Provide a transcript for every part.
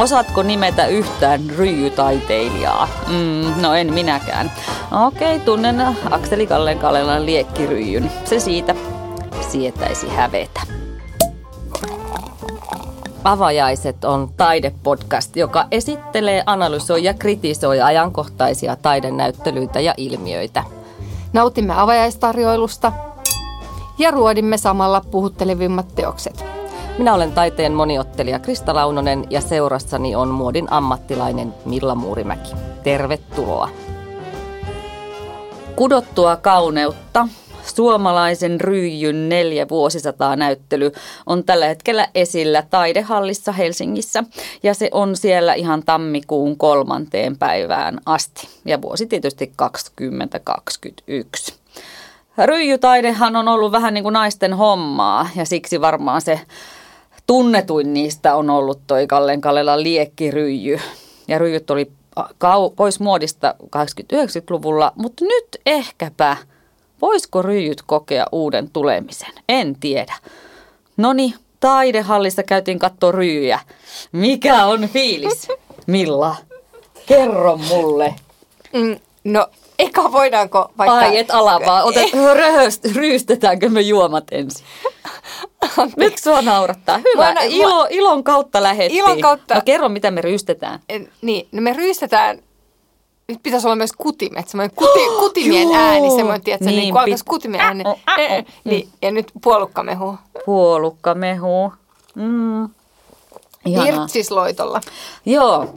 Osaatko nimetä yhtään ryijytaiteilijaa? Mm, no en minäkään. Okei, tunnen Akseli Kallen Kallelan liekkiryijyn. Se siitä sietäisi hävetä. Avajaiset on taidepodcast, joka esittelee, analysoi ja kritisoi ajankohtaisia taidenäyttelyitä ja ilmiöitä. Nautimme avajaistarjoilusta ja ruodimme samalla puhuttelevimmat teokset. Minä olen taiteen moniottelija Krista Launonen ja seurassani on muodin ammattilainen Milla Muurimäki. Tervetuloa. Kudottua kauneutta, suomalaisen ryijyn neljä vuosisataa näyttely on tällä hetkellä esillä Taidehallissa Helsingissä ja se on siellä ihan tammikuun kolmanteen päivään asti ja vuosi tietysti 2021. Ryijytaidehan on ollut vähän niin kuin naisten hommaa ja siksi varmaan se tunnetuin niistä on ollut toi Kallen Kallelan liekkiryijy. Ja ryijyt oli kau- pois muodista 80-90-luvulla, mutta nyt ehkäpä voisiko ryijyt kokea uuden tulemisen? En tiedä. Noni, taidehallissa käytiin katsoa ryijyjä. Mikä on fiilis? Milla, kerro mulle. Mm, no, eka voidaanko vaikka... Ai et ala vaan, Otet, röhöst, ryystetäänkö me juomat ensin? Miksi sua naurattaa? Hyvä, Mä Ilo, ilon kautta lähettiin. Ilon kautta. No kerro, mitä me ryystetään. En- Niin, no me ryystetään... Nyt pitäisi olla myös kutimet, semmoinen kuti, kutimien joo. ääni, semmoinen, tiedätkö, Niin, niin, niin kun alkaisi kutimien ääni. Äh, äh, Eh, äh. Niin, ja nyt puolukkamehu. Puolukkamehu. Mm. Ihanaa. Irtsisloitolla. Joo,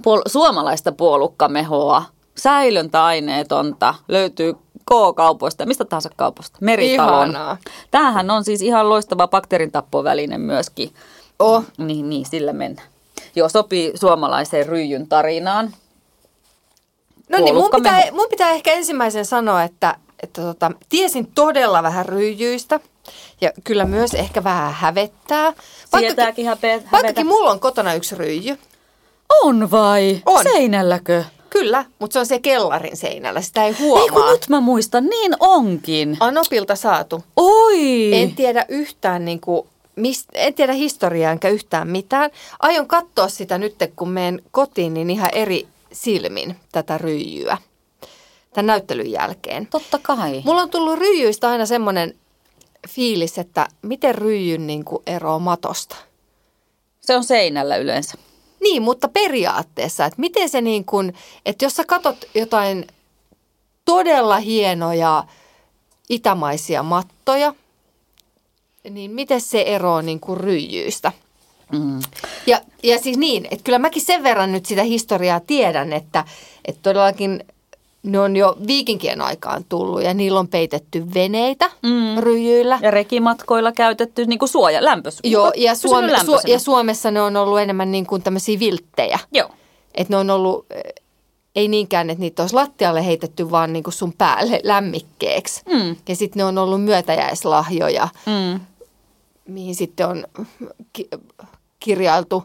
Puol- suomalaista puolukkamehoa, säilöntäaineetonta, löytyy K-kaupoista, mistä tahansa kaupasta, meritalon. Ihanaa. Tämähän on siis ihan loistava bakteerintappoväline myöskin. Oh. Niin, niin, sillä mennään. Joo, sopii suomalaiseen ryijyn tarinaan. No niin, mun pitää, mun pitää ehkä ensimmäisen sanoa, että, että tota, tiesin todella vähän ryijyistä. Ja kyllä myös ehkä vähän hävettää. Sietääkin hävetä. Vaikkakin mulla on kotona yksi ryijy. On vai? On. Seinälläkö? Kyllä, mutta se on se kellarin seinällä. Sitä ei huomaa. Ei kun nyt mä muistan, niin onkin. Anopilta saatu. Oi! En tiedä yhtään niin kuin, mist, en tiedä historiaa enkä yhtään mitään. Aion katsoa sitä nyt, kun menen kotiin, niin ihan eri silmin tätä ryijyä tämän näyttelyn jälkeen. Totta kai. Mulla on tullut ryijyistä aina semmoinen fiilis, että miten ryijyn niin kuin eroaa matosta. Se on seinällä yleensä. Niin, mutta periaatteessa, että miten se niin kuin, että jos sä katot jotain todella hienoja itämaisia mattoja, niin miten se eroaa niin kuin ryijyistä? Mm. Ja, ja siis niin, että kyllä mäkin sen verran nyt sitä historiaa tiedän, että, että todellakin ne on jo viikinkien aikaan tullut ja niillä on peitetty veneitä Mm. ryijyillä. Ja rekimatkoilla käytetty niin kuin suoja, lämpös. Joo, ja, Suome, su, ja Suomessa ne on ollut enemmän niin kuin tämmöisiä vilttejä. Joo. Että ne on ollut, eh, ei niinkään, että niitä olisi lattialle heitetty, vaan niin kuin sun päälle lämmikkeeksi. Mm. Ja sitten ne on ollut myötäjäislahjoja, Mm. mihin sitten on ki- kirjailtu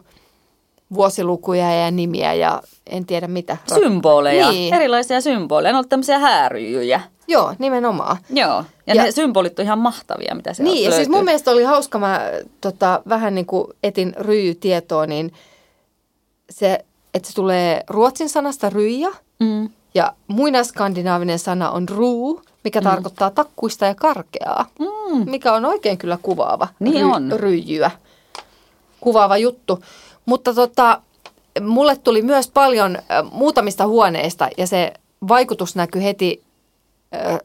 vuosilukuja ja nimiä ja en tiedä mitä. Symboleja, Niin. erilaisia symboleja. Ne on ollut tämmöisiä hääryjyjä. Joo, nimenomaan. Joo, ja, Ja- ne symbolit on ihan mahtavia, mitä se Niin, ja siis mun mielestä oli hauska, mä tota, vähän niin kuin etin ryijytietoa, niin se, että se tulee ruotsin sanasta ryijä Mm. ja muinaskandinaavinen sana on ruu, mikä mm. tarkoittaa takkuista ja karkeaa, Mm. mikä on oikein kyllä kuvaava Niin on. ryijyä. Kuvaava juttu. Mutta tota, mulle tuli myös paljon äh, muutamista huoneista ja se vaikutus näkyi heti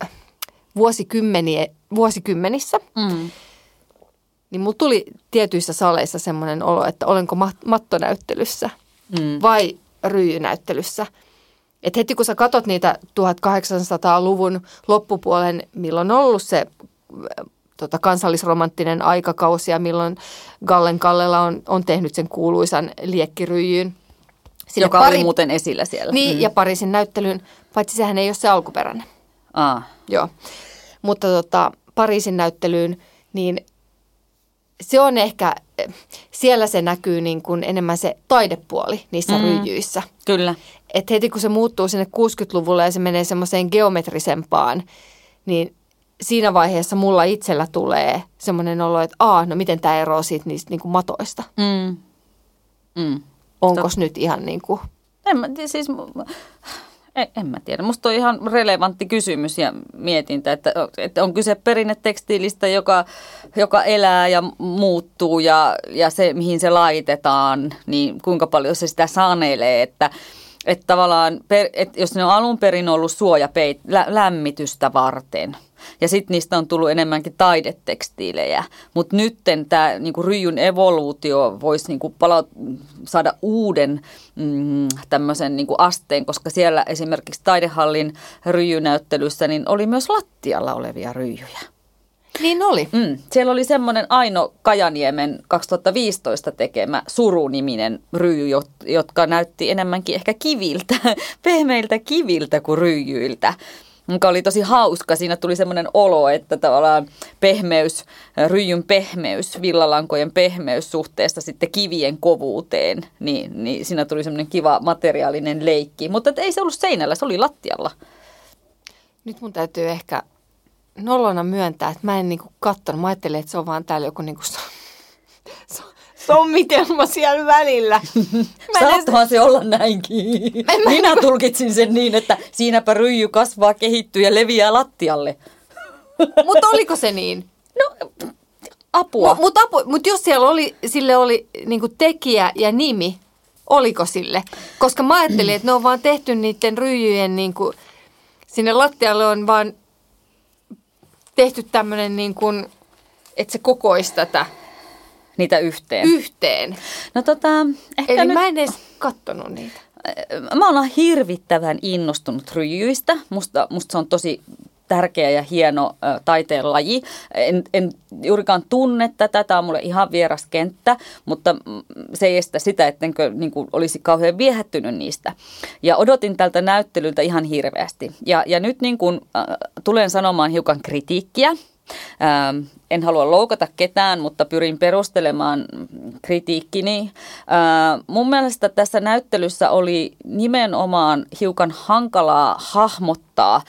äh, vuosikymmeniä, vuosikymmenissä. Mm. Niin mulla tuli tietyissä saleissa semmoinen olo, että olenko mat- mattonäyttelyssä Mm. vai ryijynäyttelyssä. Et heti kun sä katot niitä 1800-luvun loppupuolen, milloin on ollut se tota, kansallisromanttinen aikakausi ja milloin Gallen Kallela on, on tehnyt sen kuuluisan liekkiryijyn. Sinne Joka oli muuten esillä siellä. Niin, mm. ja Pariisin näyttelyyn, paitsi sehän ei ole se alkuperäinen. Ah. Joo. Mutta tota, Pariisin näyttelyyn, niin se on ehkä, siellä se näkyy niin kuin enemmän se taidepuoli niissä mm. ryijyissä. Kyllä. Et heti kun se muuttuu sinne 60-luvulle ja se menee semmoiseen geometrisempaan, niin siinä vaiheessa mulla itsellä tulee semmoinen olo, että aa, no miten tämä eroaa siitä niistä niin kuin matoista. Mm. Mm. onko nyt ihan niin kuin... En mä, siis, en, en mä tiedä. Musta on ihan relevantti kysymys ja mietintä, että, että on kyse perinnetekstiilistä, joka, joka elää ja muuttuu ja, ja se, mihin se laitetaan, niin kuinka paljon se sitä sanelee, että että tavallaan, että jos ne on alun perin ollut suojapeit, lä, lämmitystä varten – ja sitten niistä on tullut enemmänkin taidetekstiilejä. Mutta nyt tämä niinku ryijyn evoluutio voisi niinku palaut- saada uuden mm, tämmöisen niinku asteen, koska siellä esimerkiksi taidehallin ryijynäyttelyssä niin oli myös lattialla olevia ryijyjä. Niin oli. Mm. Siellä oli semmoinen Aino Kajaniemen 2015 tekemä suruniminen ryijy, jotka näytti enemmänkin ehkä kiviltä, pehmeiltä kiviltä kuin ryijyiltä mikä oli tosi hauska. Siinä tuli semmoinen olo, että tavallaan pehmeys, ryijyn pehmeys, villalankojen pehmeys suhteesta sitten kivien kovuuteen, niin, niin siinä tuli semmoinen kiva materiaalinen leikki. Mutta ei se ollut seinällä, se oli lattialla. Nyt mun täytyy ehkä nolona myöntää, että mä en niinku katsonut. Mä ajattelin, että se on vaan täällä joku niinku sommitelma siellä välillä. Saattohan se olla näinkin. Mä, mä, Minä tulkitsin sen niin, että siinäpä ryijy kasvaa, kehittyy ja leviää lattialle. Mutta oliko se niin? No, apua. Mutta apu, mut jos siellä oli, sille oli niinku tekijä ja nimi, oliko sille? Koska mä ajattelin, että ne on vaan tehty niiden ryijyjen, niinku, sinne lattialle on vaan tehty tämmöinen, niinku, että se kokoisi tätä niitä yhteen? Yhteen. No tota, ehkä Eli nyt... mä en edes kattonut niitä. Mä oon hirvittävän innostunut ryijyistä. Musta, musta se on tosi tärkeä ja hieno ä, taiteen laji. En, en juurikaan tunne tätä, tämä on mulle ihan vieras kenttä, mutta se ei estä sitä, ettenkö niin kuin, olisi kauhean viehättynyt niistä. Ja odotin tältä näyttelyltä ihan hirveästi. Ja, ja nyt niin kuin, äh, tulen sanomaan hiukan kritiikkiä Ähm, en halua loukata ketään, mutta pyrin perustelemaan kritiikkini. Äh, mun mielestä tässä näyttelyssä oli nimenomaan hiukan hankalaa hahmottaa,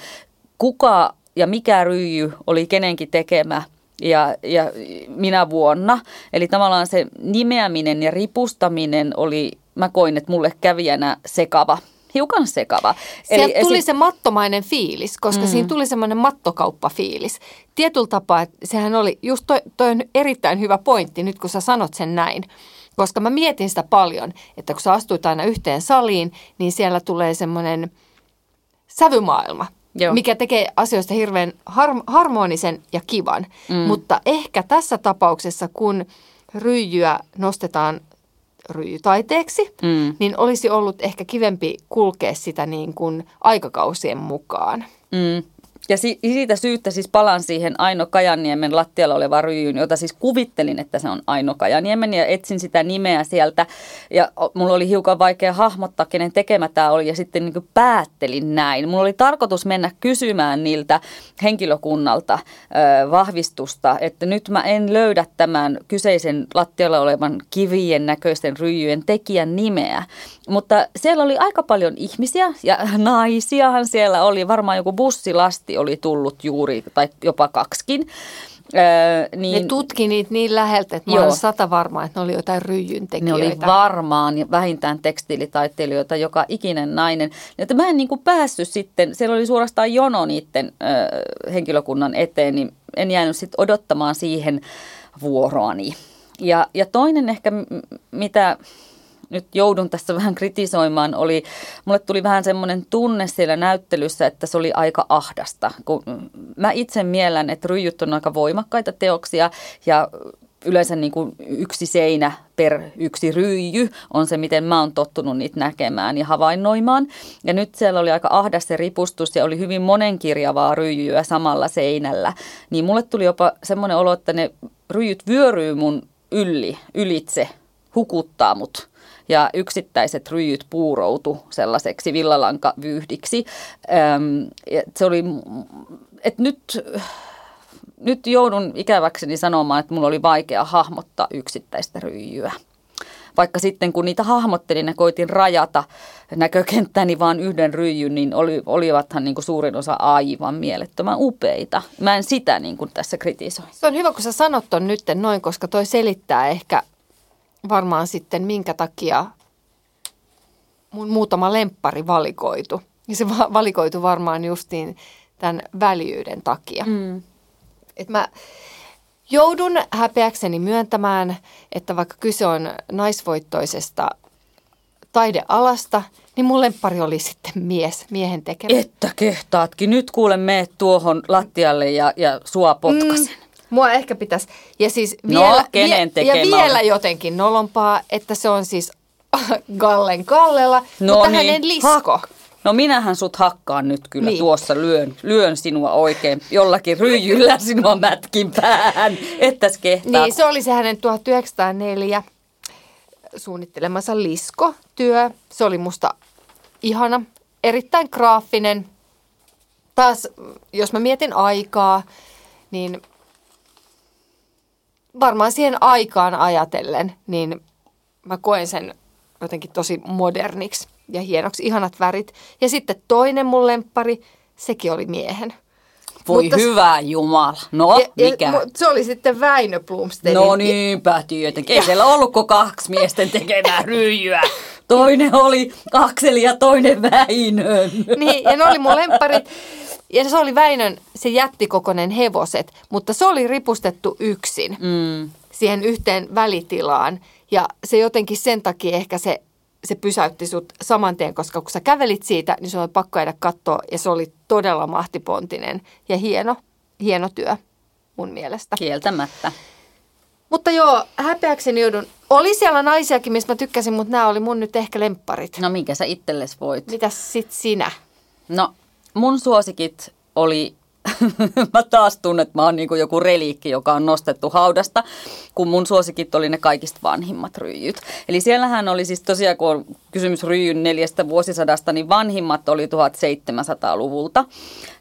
kuka ja mikä ryijy oli kenenkin tekemä ja, ja minä vuonna. Eli tavallaan se nimeäminen ja ripustaminen oli, mä koin, että mulle kävijänä sekava hiukan sekava. Sieltä Eli tuli esi- se mattomainen fiilis, koska mm. siinä tuli semmoinen mattokauppafiilis. Tietyllä tapaa, että sehän oli, just toi, toi on erittäin hyvä pointti nyt kun sä sanot sen näin. Koska mä mietin sitä paljon, että kun sä astuit aina yhteen saliin, niin siellä tulee semmoinen sävymaailma, Joo. mikä tekee asioista hirveän har- harmonisen ja kivan. Mm. Mutta ehkä tässä tapauksessa, kun ryijyä nostetaan ryijytaiteeksi, mm. niin olisi ollut ehkä kivempi kulkea sitä niin kuin aikakausien mukaan. Mm. Ja si- siitä syystä siis palaan siihen Aino Kajaniemen lattialla oleva ryijyn, jota siis kuvittelin, että se on Aino Kajaniemen ja etsin sitä nimeä sieltä. Ja mulla oli hiukan vaikea hahmottaa, kenen tekemä tämä oli ja sitten niin päättelin näin. Mulla oli tarkoitus mennä kysymään niiltä henkilökunnalta ö, vahvistusta, että nyt mä en löydä tämän kyseisen lattialla olevan kivien näköisten ryijyjen tekijän nimeä. Mutta siellä oli aika paljon ihmisiä ja naisiahan siellä oli, varmaan joku bussilasti oli tullut juuri tai jopa kaksikin. Öö, niin, ne tutki niitä niin läheltä, että mä olen sata varma, että ne oli jotain ryijyn tekijöitä. Ne oli varmaan vähintään tekstiilitaiteilijoita, joka ikinen nainen. Että mä en niin kuin päässyt sitten, siellä oli suorastaan jono niiden ö, henkilökunnan eteen, niin en jäänyt sitten odottamaan siihen vuoroani. Ja, ja toinen ehkä, mitä nyt joudun tässä vähän kritisoimaan, oli, mulle tuli vähän semmoinen tunne siellä näyttelyssä, että se oli aika ahdasta. Kun mä itse miellän, että ryijyt on aika voimakkaita teoksia ja yleensä niin kuin yksi seinä per yksi ryijy on se, miten mä oon tottunut niitä näkemään ja havainnoimaan. Ja nyt siellä oli aika ahdas se ripustus ja oli hyvin monenkirjavaa ryijyä samalla seinällä. Niin mulle tuli jopa semmoinen olo, että ne ryijyt vyöryy mun yli, ylitse, hukuttaa mut ja yksittäiset ryijyt puuroutu sellaiseksi villalankavyyhdiksi. Öm, se oli, että nyt, nyt joudun ikäväkseni sanomaan, että mulla oli vaikea hahmottaa yksittäistä ryijyä. Vaikka sitten kun niitä hahmottelin ja koitin rajata näkökenttäni vaan yhden ryijyn, niin oli, olivathan niin kuin suurin osa aivan mielettömän upeita. Mä en sitä niin kuin tässä kritisoi. Se on hyvä, kun sä sanot ton nyt noin, koska toi selittää ehkä varmaan sitten minkä takia mun muutama lemppari valikoitu. Ja se va- valikoitu varmaan justiin tämän väljyyden takia. Mm. Et mä joudun häpeäkseni myöntämään, että vaikka kyse on naisvoittoisesta taidealasta, niin mun lemppari oli sitten mies, miehen tekemä. Että kehtaatkin. Nyt kuule meet tuohon lattialle ja, ja sua potkasen. Mm. Mua ehkä pitäisi. Ja siis No, vielä, kenen ja tekemä vielä jotenkin nolompaa, että se on siis Gallen Kallela, mutta hänen lisko. No minähän sut hakkaan nyt kyllä Niin. niin. tuossa, lyön, lyön sinua oikein jollakin ryijyllä sinua mätkin päähän, ettäs kehtaat. Niin, se oli se hänen 1904 suunnittelemansa lisko-työ. Se oli musta ihana, erittäin graafinen. Taas, jos mä mietin aikaa, niin varmaan siihen aikaan ajatellen, niin mä koen sen jotenkin tosi moderniksi ja hienoksi. Ihanat värit. Ja sitten toinen mun lemppari, sekin oli miehen. Voi mutta- hyvä Jumala. No, ja, mikä? Ja, se oli sitten Väinö Blomsteinin. No niinpä tietenkin. Ei siellä ollutko kaksi miesten tekemää ryijyä. Toinen oli Akseli ja toinen Väinön. Niin, ja ne oli mun lempparit. Ja se oli Väinön se jättikokoinen hevoset, mutta se oli ripustettu yksin Mm. siihen yhteen välitilaan. Ja se jotenkin sen takia ehkä se, se pysäytti sut saman tien, koska kun sä kävelit siitä, niin se oli pakko jäädä katsoa. Ja se oli todella mahtipontinen ja hieno, hieno työ mun mielestä. Kieltämättä. Mutta joo, häpeäkseni joudun. Oli siellä naisiakin, mistä mä tykkäsin, mutta nämä oli mun nyt ehkä lempparit. No minkä sä itsellesi voit? Mitäs sit sinä? No, mun suosikit oli, mä taas tunnen, että mä oon niin joku reliikki, joka on nostettu haudasta, kun mun suosikit oli ne kaikista vanhimmat ryijyt. Eli siellähän oli siis tosiaan, kun on kysymys ryijyn neljästä vuosisadasta, niin vanhimmat oli 1700-luvulta.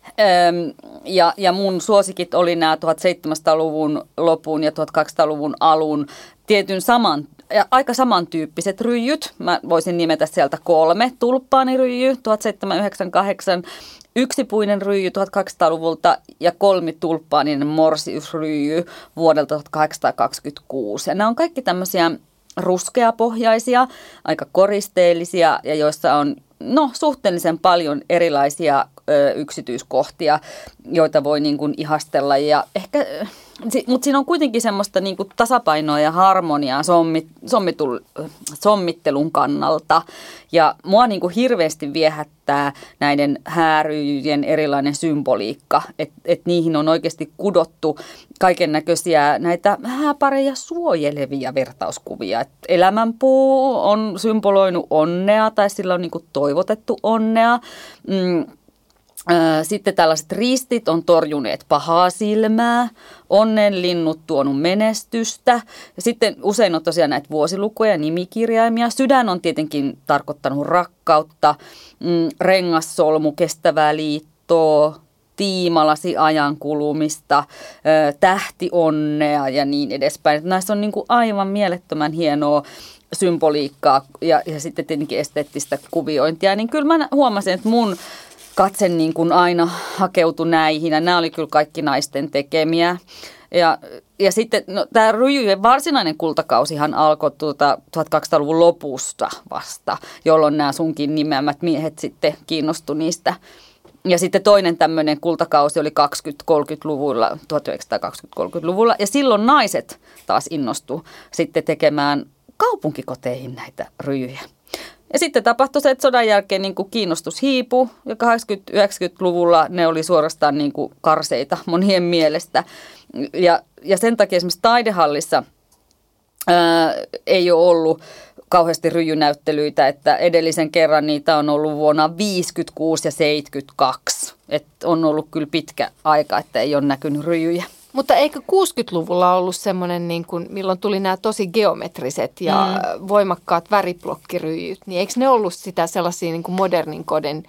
Öm, ja, ja mun suosikit oli nämä 1700-luvun lopun ja 1200-luvun alun tietyn saman ja aika samantyyppiset ryijyt. Mä voisin nimetä sieltä kolme. Tulppaaniryijy 1798, yksipuinen ryijy 1200-luvulta ja kolmi tulppaaninen morsiusryijy vuodelta 1826. Ja nämä on kaikki tämmöisiä ruskeapohjaisia, aika koristeellisia ja joissa on no, suhteellisen paljon erilaisia yksityiskohtia, joita voi niin kuin ihastella ja ehkä, mutta siinä on kuitenkin semmoista niin kuin tasapainoa ja harmoniaa sommit, sommitul, sommittelun kannalta ja mua niin kuin hirveästi viehättää näiden hääryjen erilainen symboliikka, että et niihin on oikeasti kudottu kaiken näköisiä näitä hääpareja suojelevia vertauskuvia. Et elämänpuu on symboloinut onnea tai sillä on niin kuin toivotettu onnea. Mm, Sitten tällaiset ristit on torjuneet pahaa silmää, onnen linnut tuonut menestystä. Ja sitten usein on tosiaan näitä vuosilukuja ja nimikirjaimia. Sydän on tietenkin tarkoittanut rakkautta, mm, rengassolmu, kestävää liittoa, tiimalasi ajan kulumista, ö, tähtionnea ja niin edespäin. Näissä on niin kuin aivan mielettömän hienoa symboliikkaa ja, ja sitten tietenkin esteettistä kuviointia. Niin kyllä mä huomasin, että mun katse niin kuin aina hakeutui näihin ja nämä oli kyllä kaikki naisten tekemiä. Ja, ja sitten no, tämä ryjyjen varsinainen kultakausihan alkoi tuota 1200-luvun lopusta vasta, jolloin nämä sunkin nimeämät miehet sitten kiinnostui niistä. Ja sitten toinen tämmöinen kultakausi oli 20-30-luvulla, 1920-30-luvulla. Ja silloin naiset taas innostu sitten tekemään kaupunkikoteihin näitä ryjyjä. Ja sitten tapahtui se, että sodan jälkeen niin kuin kiinnostus hiipui ja 80-90-luvulla ne oli suorastaan niin kuin karseita monien mielestä. Ja, ja sen takia esimerkiksi taidehallissa ää, ei ole ollut kauheasti ryjynäyttelyitä, että edellisen kerran niitä on ollut vuonna 56 ja 72. Että on ollut kyllä pitkä aika, että ei ole näkynyt ryjyjä. Mutta eikö 60-luvulla ollut semmoinen, niin kuin, milloin tuli nämä tosi geometriset ja mm. voimakkaat väriblokkiryijyt, niin eikö ne ollut sitä sellaisia niin kuin modernin kodin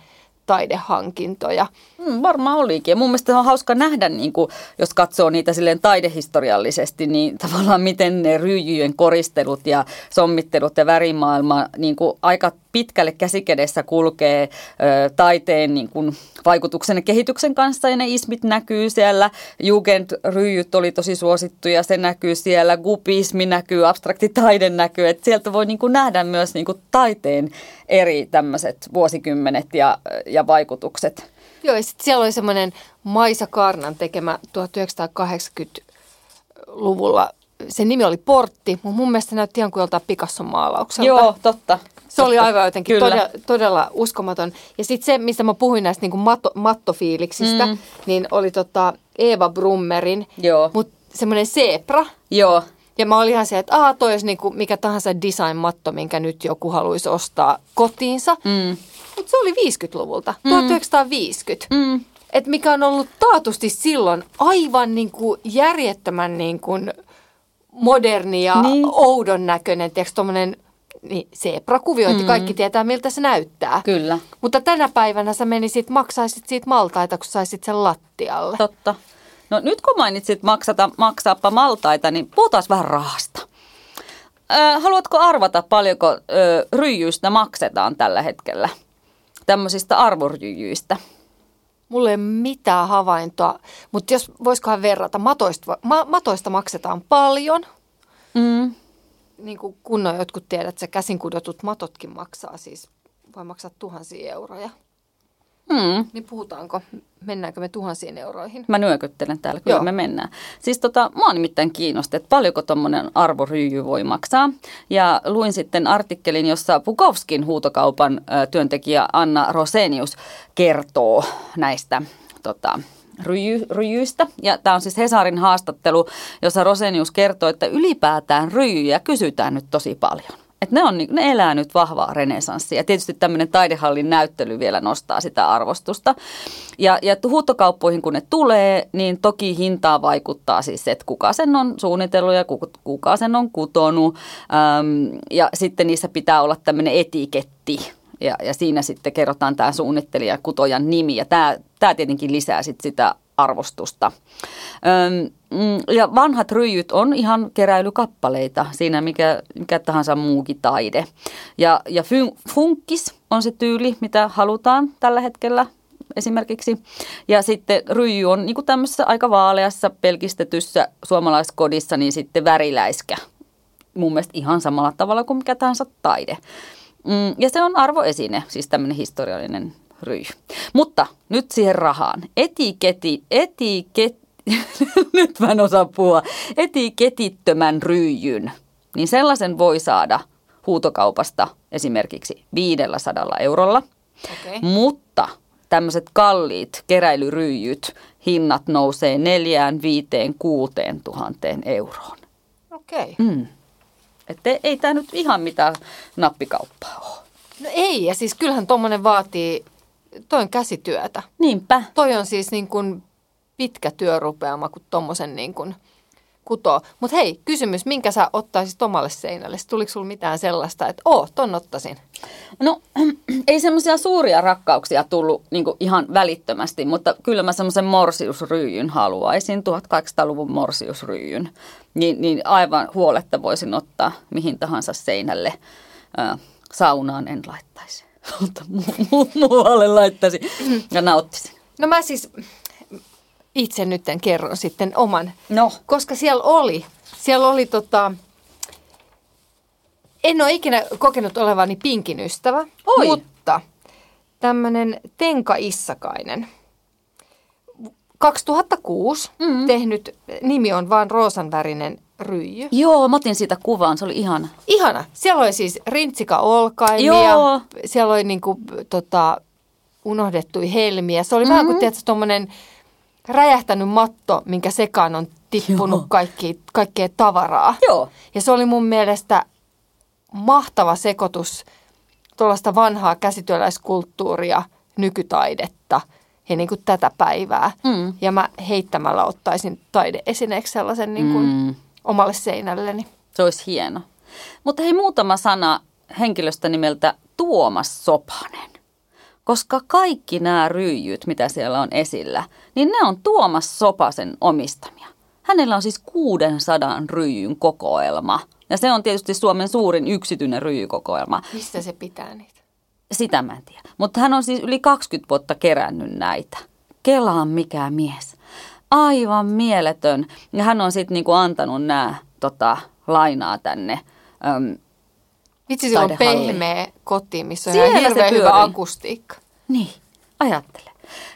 taidehankintoja? Mm, varmaan olikin. Ja mun mielestä on hauska nähdä, niin kuin, jos katsoo niitä silleen taidehistoriallisesti, niin tavallaan miten ne ryijyjen koristelut ja sommittelut ja värimaailma niin kuin aika pitkälle käsikädessä kulkee ö, taiteen niin kuin, vaikutuksen ja kehityksen kanssa ja ne ismit näkyy siellä. Jugendryijyt oli tosi suosittuja, se näkyy siellä. Gubismi näkyy, abstrakti taide näkyy. Et sieltä voi niin kuin, nähdä myös niin kuin, taiteen eri tämmöiset vuosikymmenet ja, ja vaikutukset. Joo, ja sitten siellä oli semmoinen Maisa Karnan tekemä 1980-luvulla. Se nimi oli Portti, mutta mun mielestä se näytti ihan kuin joltain Picasson maalaukselta. Joo, totta. Se oli aivan jotenkin todella, todella uskomaton. Ja sitten se, mistä mä puhuin näistä niin matto, mattofiiliksistä, mm. niin oli tota Eva Brummerin, mutta semmoinen Zebra. Joo, Ja mä olin ihan se, että aah, toi olisi niin kuin mikä tahansa design-matto, minkä nyt joku haluaisi ostaa kotiinsa. mm. Mutta se oli 50-luvulta, mm. 1950. Mm. Et mikä on ollut taatusti silloin aivan niin kuin järjettömän niin kuin moderni ja Niin. oudon näköinen, tiedätkö, tommonen niin zebrakuviointi, Mm. mm. kaikki tietää miltä se näyttää. Kyllä, Mutta tänä päivänä sä menisit, maksaisit siitä maltaita, kun saisit sen lattialle. totta. No nyt kun mainitsit maksata, maksaappa maltaita, niin puhutaan vähän rahasta. Ö, haluatko arvata paljonko ö, ryijyistä maksetaan tällä hetkellä? Tämmöisistä arvoryijyistä. Mulla ei ole mitään havaintoa, mutta jos voisikohan verrata, matoista, ma, matoista maksetaan paljon. Mm. Niin kuin kunnon jotkut tiedät, että se käsin kudotut matotkin maksaa siis, voi maksaa tuhansia euroja. Mm. Niin puhutaanko, mennäänkö me tuhansiin euroihin? Mä nyökyttelen täällä, kyllä Joo. me mennään. Siis tota, mua nimittäin kiinnosti, että paljonko tuommoinen arvoryijy voi maksaa. Ja luin sitten artikkelin, jossa Pukovskin huutokaupan ö, työntekijä Anna Rosenius kertoo näistä tota, ryjy, ryjyistä. Ja tämä on siis Hesarin haastattelu, jossa Rosenius kertoo, että ylipäätään ryjyjä kysytään nyt tosi paljon. Että ne, on, ne elää nyt vahvaa renesanssia. Ja tietysti tämmöinen taidehallin näyttely vielä nostaa sitä arvostusta. Ja, ja huutokauppoihin kun ne tulee, niin toki hintaa vaikuttaa siis se, että kuka sen on suunnitellut ja kuka, sen on kutonut. Äm, ja sitten niissä pitää olla tämmöinen etiketti. Ja, ja siinä sitten kerrotaan tämä suunnittelija kutojan nimi. Ja tämä, tämä tietenkin lisää sit sitä arvostusta. Mm, ja vanhat ryijyt on ihan keräilykappaleita, siinä mikä, mikä tahansa muukin taide. Ja, ja fun- funkkis on se tyyli, mitä halutaan tällä hetkellä esimerkiksi. Ja sitten ryijy on niin kuin tämmöisessä aika vaaleassa pelkistetyssä suomalaiskodissa, niin sitten väriläiskä. Mun mielestä ihan samalla tavalla kuin mikä tahansa taide. Mm, ja se on arvoesine, siis tämmöinen historiallinen ryijy. Mutta nyt siihen rahaan. Etiketi, etiket, nyt mä en osaa puhua, etiketittömän ryijyn, niin sellaisen voi saada huutokaupasta esimerkiksi 500 eurolla. Okei. Mutta tämmöiset kalliit keräilyryijyt, hinnat nousee neljään, viiteen, kuuteen tuhanteen euroon. Okei. Mm. Että ei tämä nyt ihan mitään nappikauppaa ole. No ei, ja siis kyllähän tuommoinen vaatii, toi on käsityötä. Niinpä. Toi on siis niin kuin pitkä työrupeama, kun tuommoisen niin kuin kutoo. Mutta hei, kysymys, minkä sä ottaisit omalle seinälle? Tuliko sulla mitään sellaista, että oo, ton ottaisin? No ei semmoisia suuria rakkauksia tullut niin ihan välittömästi, mutta kyllä mä semmoisen morsiusryijyn haluaisin, 1800-luvun morsiusryijyn. Niin, niin aivan huoletta voisin ottaa mihin tahansa seinälle. Saunaan en laittaisi, mutta mu- mu- muualle laittaisin ja nauttisin. No mä siis itse nyt kerron sitten oman No, koska siellä oli, siellä oli tota, en ole ikinä kokenut olevani pinkin ystävä, Oi. mutta tämmöinen Tenka Issakainen, 2006 mm. tehnyt, nimi on vaan roosanvärinen ryijy. joo, mä otin siitä kuvan, se oli ihana. Ihana. Siellä oli siis rintsika olkaimia, Joo. siellä oli niinku, tota, unohdettui helmiä. Se oli mm-hmm. vähän kuin tuommoinen räjähtänyt matto, minkä sekaan on tippunut Joo. kaikki, kaikkea tavaraa. Joo. Ja se oli mun mielestä mahtava sekoitus tuollaista vanhaa käsityöläiskulttuuria, nykytaidetta ja niin kuin tätä päivää. Mm. Ja mä heittämällä ottaisin taideesineeksi sellaisen niin kuin Mm. Omalle seinälleni. Se olisi hieno. Mutta hei muutama sana henkilöstä nimeltä Tuomas Sopanen. Koska kaikki nämä ryijyt, mitä siellä on esillä, niin ne on Tuomas Sopasen omistamia. Hänellä on siis 600 ryijyn kokoelma. Ja se on tietysti Suomen suurin yksityinen ryijykokoelma. Mistä se pitää niitä? Sitä mä en tiedä. Mutta hän on siis yli 20 vuotta kerännyt näitä. Kelaan mikä mies. Aivan mieletön. Ja hän on sitten niinku antanut nämä tota, lainaa tänne. Öm, Vitsi, se on pehmeä koti, missä on ihan hirveän hyvä akustiikka. Niin, ajattele.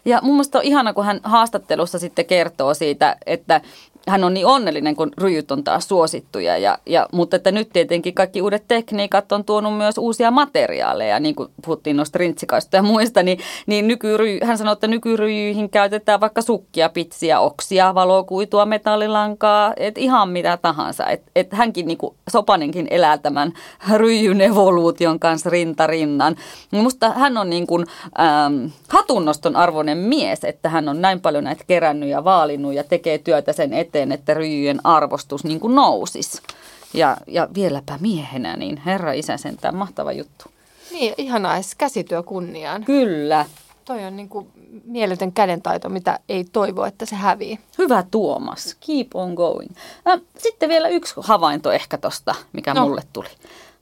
Ja mun mielestä on ihana, kun hän haastattelussa sitten kertoo siitä, että hän on niin onnellinen, kun ryijyt on taas suosittuja. Ja, ja, mutta että nyt tietenkin kaikki uudet tekniikat on tuonut myös uusia materiaaleja, niin kuin puhuttiin noista rintsikaista ja muista, niin, niin nykyry, hän sanoi, että nykyryjyihin käytetään vaikka sukkia, pitsiä, oksia, valokuitua, metallilankaa, et ihan mitä tahansa. Et, et hänkin, niin kuin Sopanenkin elää tämän ryijyn evoluution kanssa rinta rinnan. Musta hän on niin kuin, ähm, hatunnoston arvoinen mies, että hän on näin paljon näitä kerännyt ja vaalinnut ja tekee työtä sen eteen, että ryijyjen arvostus niin kuin nousisi. Ja, ja vieläpä miehenä, niin herra isä sentään mahtava juttu. Niin, ihanaa, käsityö kunniaan. Kyllä. Toi on niin kuin mieletön kädentaito, mitä ei toivo, että se hävii. Hyvä Tuomas. Keep on going. Äh, Sitten vielä yksi havainto ehkä tosta, mikä no. No. mulle tuli.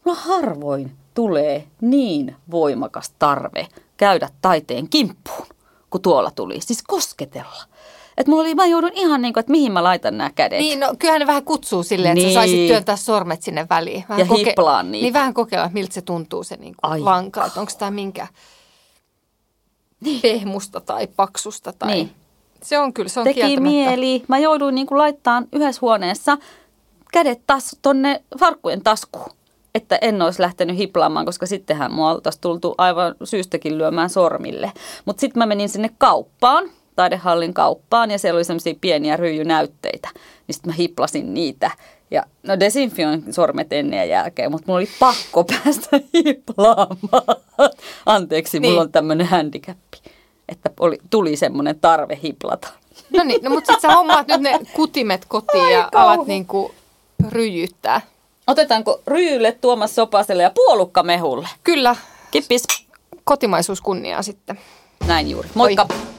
Mulla harvoin tulee niin voimakas tarve käydä taiteen kimppuun, kun tuolla tuli. Siis kosketella. Et mulla oli, mä joudun ihan niin kuin, että mihin mä laitan nämä kädet. Niin, no kyllähän ne vähän kutsuu silleen, että Niin. sä saisit työntää sormet sinne väliin. Vähän Ja hiplaa niitä. Niin vähän kokeilla, miltä se tuntuu se niin kuin lanka. Että onko tämä minkä pehmusta tai paksusta. Tai... Niin. Se on kyllä, se on Teki mieli. Mä jouduin niin kuin laittamaan yhdessä huoneessa kädet tas, tonne farkkujen taskuun. Että en olisi lähtenyt hiplaamaan, koska sittenhän mua oltaisiin tultu aivan syystäkin lyömään sormille. Mutta sitten mä menin sinne kauppaan, taidehallin kauppaan, ja siellä oli semmoisia pieniä ryijynäytteitä. Niin sitten mä hiplasin niitä. Ja no desinfioin sormet ennen ja jälkeen, mutta mulla oli pakko päästä hiplaamaan. Anteeksi, mulla Niin. on tämmöinen handicappi, että oli, tuli semmoinen tarve hiplata. No niin, no mutta sitten sä hommaat nyt ne kutimet kotiin Ai ja kauhu. alat niin kuin ryjyttää. Otetaanko Ryylle, Tuomas Sopaselle ja Puolukka Mehulle? Kyllä, Kippis. kotimaisuus kunniaa sitten. Näin juuri. Moikka. Moi.